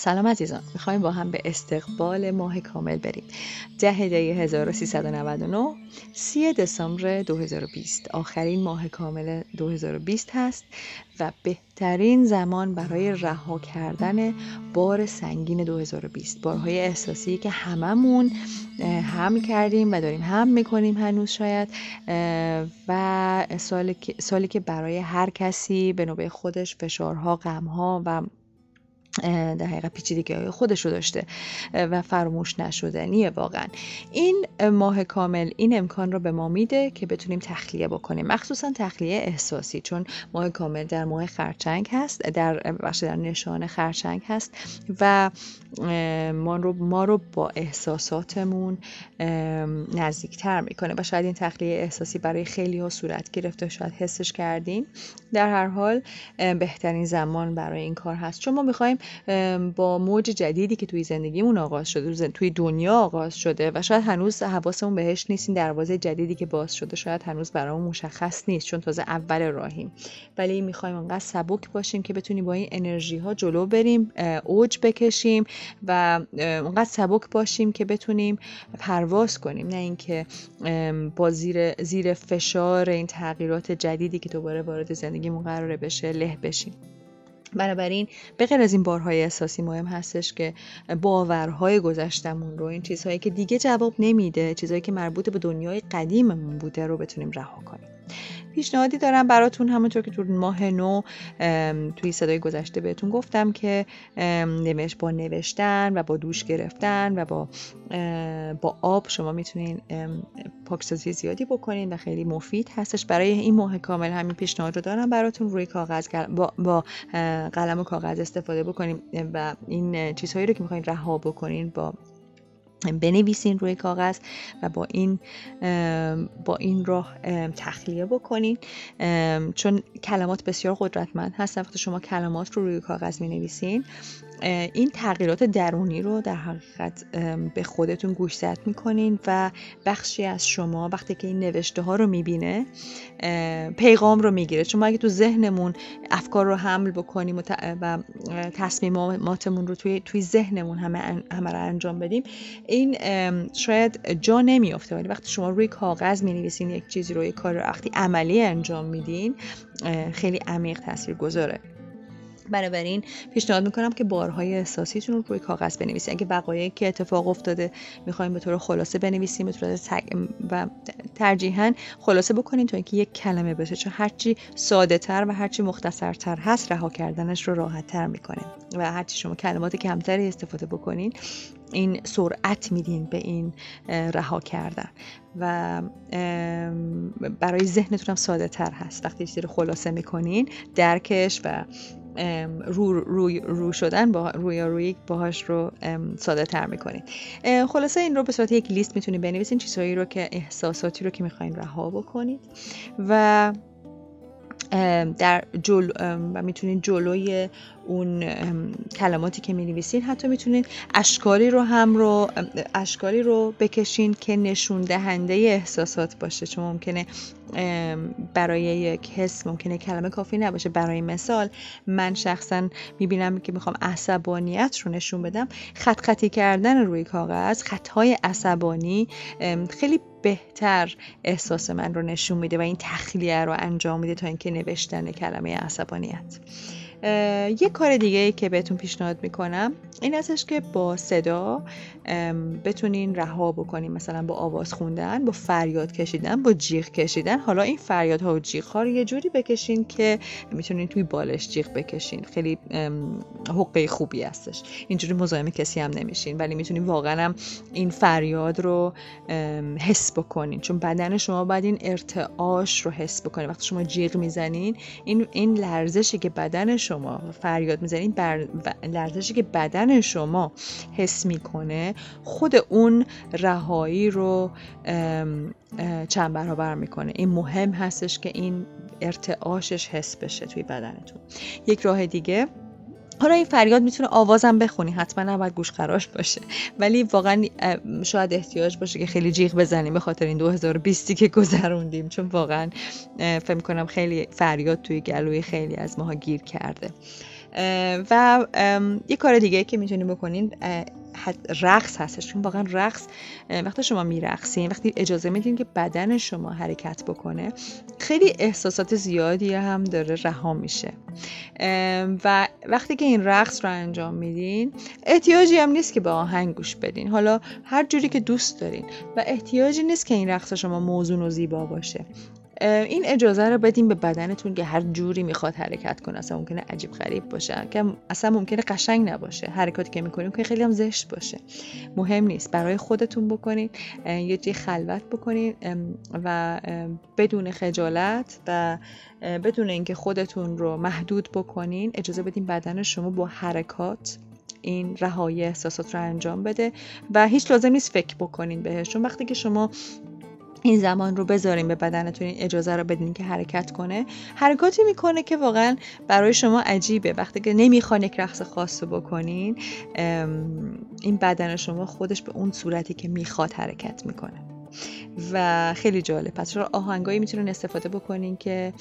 سلام عزیزان می‌خوایم با هم به استقبال ماه کامل بریم. ده دی 1399 سی دسامبر 2020 آخرین ماه کامل 2020 هست و بهترین زمان برای رها کردن بار سنگین 2020 بارهای احساسی که هممون حمل کردیم و داریم هم می‌کنیم هنوز شاید و سالی که برای هر کسی به نوبه خودش فشارها غمها و در حقیقت پیچیدگی های خودش رو داشته و فراموش نشدنیه واقعا این ماه کامل این امکان رو به ما میده که بتونیم تخلیه بکنیم. مخصوصا تخلیه احساسی چون ماه کامل در ماه خرچنگ هست در بخش در نشان خرچنگ هست و ما رو, ما رو با احساساتمون نزدیکتر می‌کنه. و شاید این تخلیه احساسی برای خیلی ها صورت گرفته شاید حسش کردیم در هر حال بهترین زمان برای این کار هست. چون ما می‌خوایم با موج جدیدی که توی زندگیمون آغاز شده توی دنیا آغاز شده و شاید هنوز حواسمون بهش نیست این دروازه جدیدی که باز شده شاید هنوز برامون مشخص نیست چون تازه اول راهیم. ولی می‌خوایم انقدر سبک باشیم که بتونیم با این انرژی ها جلو بریم اوج بکشیم و انقدر سبک باشیم که بتونیم پرواز کنیم. نه اینکه با زیر زیر فشار این تغییرات جدیدی که دوباره وارد زندگیمون قراره بشه له بشیم. بنابراین به غیر از این بارهای احساسی مهم هستش که باورهای گذشتمون رو این چیزهایی که دیگه جواب نمیده چیزهایی که مربوط به دنیای قدیممون بوده رو بتونیم رها کنیم. پیشنهادی دارم. براتون همونطور که تو ماه نو توی صدای گذشته بهتون گفتم که نوشت با نوشتن و با دوش گرفتن و با با آب شما می‌تونین پاکسازی زیادی بکنین و خیلی مفید هستش. برای این ماه کامل همین پیشنهاد رو دارم. براتون روی کاغذ با, با قلم و کاغذ استفاده بکنیم و این چیزهایی رو که می‌خواین رها بکنین با بنویسین روی کاغذ و با این با این راه تخلیه بکنین. چون کلمات بسیار قدرتمند هستن. وقتی شما کلمات رو روی کاغذ می نویسین این تغییرات درونی رو در حقیقت به خودتون گوشزد می‌کنین و بخشی از شما وقتی که این نوشته ها رو می‌بینه پیغام رو می‌گیره. چون ما اگه تو ذهنمون افکار رو حمل بکنیم و, تصمیماتمون رو توی, توی ذهنمون همه, همه رو انجام بدیم این شاید جا نمیافته. ولی وقتی شما روی کاغذ می‌نویسین یک چیزی رو یک کار رو وقتی عملی انجام میدین خیلی عمیق تاثیر گذاره بنابراین پیشنهاد می‌کنم که بارهای احساسیتون رو روی کاغذ بنویسید. اگه وقایعی که اتفاق افتاده می‌خوایم به طور خلاصه بنویسیم به طور و ترجیحاً خلاصه بکنین تا اینکه یک کلمه بشه چون هرچی ساده تر و هرچی مختصرتر هست رها کردنش رو راحت تر می‌کنه. و هرچی شما کلمات کمتری استفاده بکنین این سرعت میدین به این رها کردن. و برای ذهنتون هم ساده تر هست. وقتی چیزی رو خلاصه می‌کنین درکش و رو, روی رو شدن با روی روی باهاش رو ساده تر می‌کنید خلاصه این رو به صورت یک لیست می‌تونید بنویسین چیزهایی رو که احساساتی رو که می‌خواین رها بکنید. و در جل و می‌تونید جلوی اون کلماتی که می نویسین حتی می‌تونید اشکالی رو هم رو اشکالی رو بکشین که نشون دهنده احساسات باشه. چون ممکنه برای یک حس ممکنه کلمه کافی نباشه. برای مثال من شخصا می‌بینم که می‌خوام عصبانیت رو نشون بدم. خط خطی کردن روی کاغذ خطهای عصبانی خیلی بهتر احساس من رو نشون میده و این تخلیه رو انجام میده تا اینکه نوشتن کلمه عصبانیت. یه کار دیگه ای که بهتون پیشنهاد می‌کنم این ازش که با صدا بتونین رها بکنین مثلا با آواز خوندن با فریاد کشیدن با جیغ کشیدن. حالا این فریادها و جیغ ها رو یه جوری بکشین که می‌تونین توی بالش جیغ بکشین. خیلی حقه خوبی هستش. اینجوری مزاحم کسی هم نمیشین ولی می‌تونین واقعا هم این فریاد رو حس بکنین. چون بدن شما باید این ارتعاش رو حس بکنین وقتی شما جیغ می‌زنین این این لرزشی که بدن فریاد می‌زنین بر... لرزشی که بدن شما حس می‌کنه خود اون رهایی رو چند برابر می‌کنه. این مهم هستش که این ارتعاشش حس بشه توی بدنتون. یک راه دیگه حالا این فریاد می‌تونه آوازم بخونی حتما نباید گوش خراش باشه. ولی واقعا شاید احتیاج باشه که خیلی جیغ بزنیم به خاطر این 2020 که گذروندیم. چون واقعا فکر کنم خیلی فریاد توی گلوی خیلی از ماها گیر کرده. و یه کار دیگه که می‌تونید بکنین رقص هستش. چون واقعا رقص وقتی شما میرقصین وقتی اجازه میدین که بدن شما حرکت بکنه خیلی احساسات زیادی هم داره رها میشه. و وقتی که این رقص رو انجام میدین احتیاجی هم نیست که به آهنگ گوش بدین. حالا هر جوری که دوست دارین. و احتیاجی نیست که این رقص شما موزون و زیبا باشه. این اجازه رو بدیم به بدنتون که هر جوری می‌خواد حرکت کنه. اصلا ممکنه عجیب غریب باشه. که اصلا ممکنه قشنگ نباشه. حرکاتی که می‌کنیم که خیلی هم زشت باشه. مهم نیست. برای خودتون بکنید. یه جای خلوت بکنید. و بدون خجالت و بدون اینکه خودتون رو محدود بکنین اجازه بدین بدن شما با حرکات این رهایی احساسات رو انجام بده. و هیچ لازم نیست فکر بکنین بهش. چون وقتی که شما این زمان رو بذاریم به بدنتون این اجازه رو بدین که حرکت کنه. حرکاتی می‌کنه که واقعا برای شما عجیبه. وقتی که نمی‌خوان یک رقص خاص رو بکنین این بدن شما خودش به اون صورتی که می‌خواد حرکت می‌کنه. و خیلی جالب. پس رو آهنگایی می‌تونین استفاده بکنین که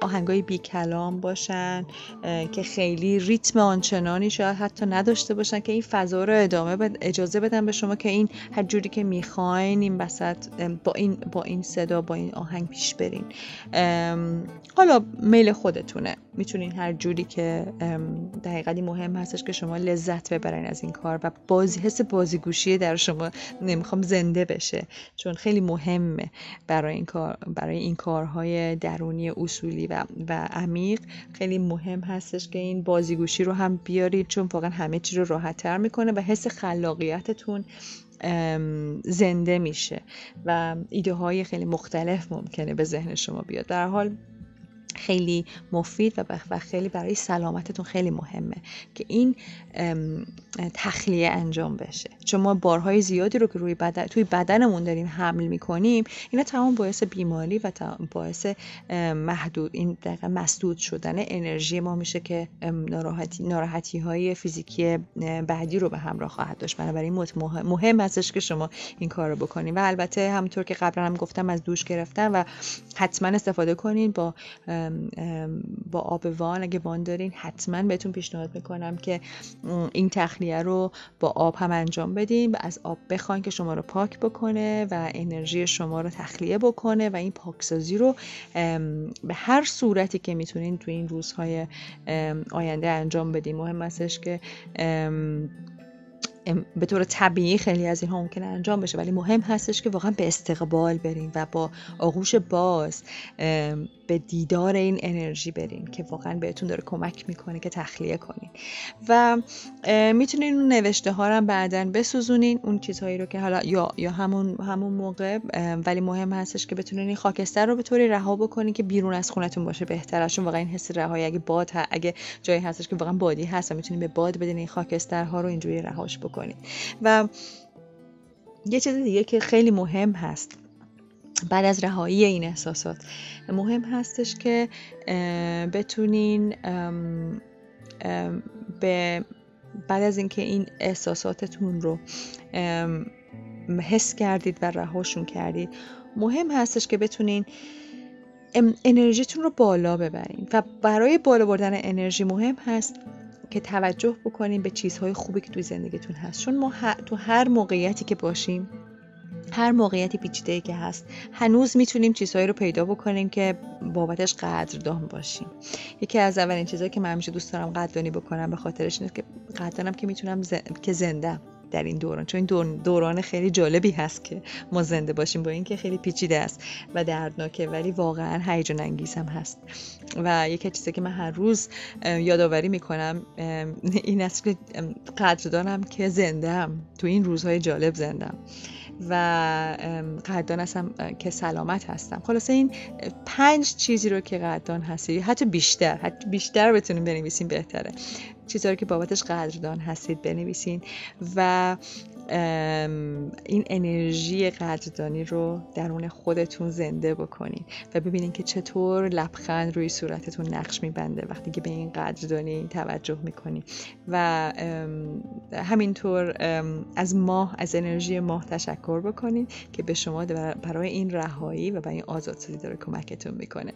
آهنگای بی کلام باشن که خیلی ریتم آنچنانی شاید حتی نداشته باشن که این فضا رو ادامه اجازه بدن به شما که این هر جوری که می‌خواین این وسط با این با این صدا با این آهنگ پیش برین. حالا میل خودتونه. می‌تونین هر جوری که دقیقا مهم هستش که شما لذت ببرین از این کار و بازی حس بازیگوشی در شما نمی‌خوام زنده بشه. چون خیلی مهمه برای این کار برای این کارهای درونی اصولی و, و عمیق خیلی مهم هستش که این بازیگوشی رو هم بیارید چون واقعا همه چی رو راحت تر می‌کنه و حس خلاقیتتون زنده میشه و ایده های خیلی مختلف ممکنه به ذهن شما بیاد. در حال خیلی مفید و خیلی برای سلامتتون خیلی مهمه که این تخلیه انجام بشه. چون ما بارهای زیادی رو که روی بدن توی بدنمون داریم حمل می‌کنیم اینا تمام باعث بیماری و باعث محدود این دقیقا مسدود شدن انرژی ما میشه که ناراحتی ناراحتی های فیزیکی بعدی رو به همراه خواهد داشت. بنابراین مهم هستش که شما این کار رو بکنید و البته همونطور که قبلا هم گفتم از دوش گرفتن و حتما استفاده کنین با با آب وان اگه وان دارین حتما بهتون پیشنهاد می‌کنم که این تخلیه رو با آب هم انجام بدین و از آب بخواین که شما رو پاک بکنه و انرژی شما رو تخلیه بکنه و این پاکسازی رو به هر صورتی که می‌تونین تو این روزهای آینده انجام بدین. مهم استش که به طور طبیعی خیلی از اینها ممکنه انجام بشه ولی مهم هستش که واقعا به استقبال بریم و با آغوش باز به دیدار این انرژی برین که واقعا بهتون داره کمک می‌کنه که تخلیه کنین. و می‌تونین اون نوشته ها رو بعدا بسوزونین اون چیزهایی رو که حالا یا یا همون همون موقع ولی مهم هستش که بتونین این خاکستر رو به طوری رها بکنین که بیرون از خونتون باشه بهتره واقعا این حس رهایی اگه باد اگه جایی هستش که واقعا بادی هست می‌تونین به باد بدین این خاکسترها رو اینجوری رهاش بکنین. و یه چیز دیگه که خیلی مهم هست بعد از رهایی این احساسات مهم هستش که بتونین به بعد از اینکه این احساساتتون رو حس کردید و رهاشون کردید مهم هستش که بتونین انرژیتون رو بالا ببرین. و برای بالا بردن انرژی مهم هست که توجه بکنین به چیزهای خوبی که توی زندگیتون هست. چون ما تو هر موقعیتی که باشیم هر موقعیتی پیچیده که هست هنوز می‌تونیم چیزهایی رو پیدا بکنیم که بابتش قدردان باشیم. یکی از اولین چیزهایی که من همیشه دوست دارم قدردانی بکنم به خاطرش اینه که قدردانم که می‌تونم که زنده در این دوران چون این دوران خیلی جالبی هست که ما زنده باشیم با اینکه خیلی پیچیده است و دردناکه ولی واقعا هیجان انگیز هم هست. و یکی چیزی که من هر روز یادآوری می‌کنم این است که قدردانم که زنده هم تو این روزهای جالب زندم و قدردان هستم که سلامت هستم. خلاصه این پنج چیزی رو که قدردان هستی حتی بیشتر حتی بیشتر بتونیم بنویسیم بهتره. چیزهایی که بابتش قدردان هستید بنویسین و این انرژی قدردانی رو درون خودتون زنده بکنین و ببینین که چطور لبخند روی صورتتون نقش میبنده وقتی که به این قدردانی توجه می‌کنین و همینطور از ماه از انرژی ماه تشکر بکنین که به شما برای این رهایی و برای این آزادسازی داره کمکتون می‌کنه.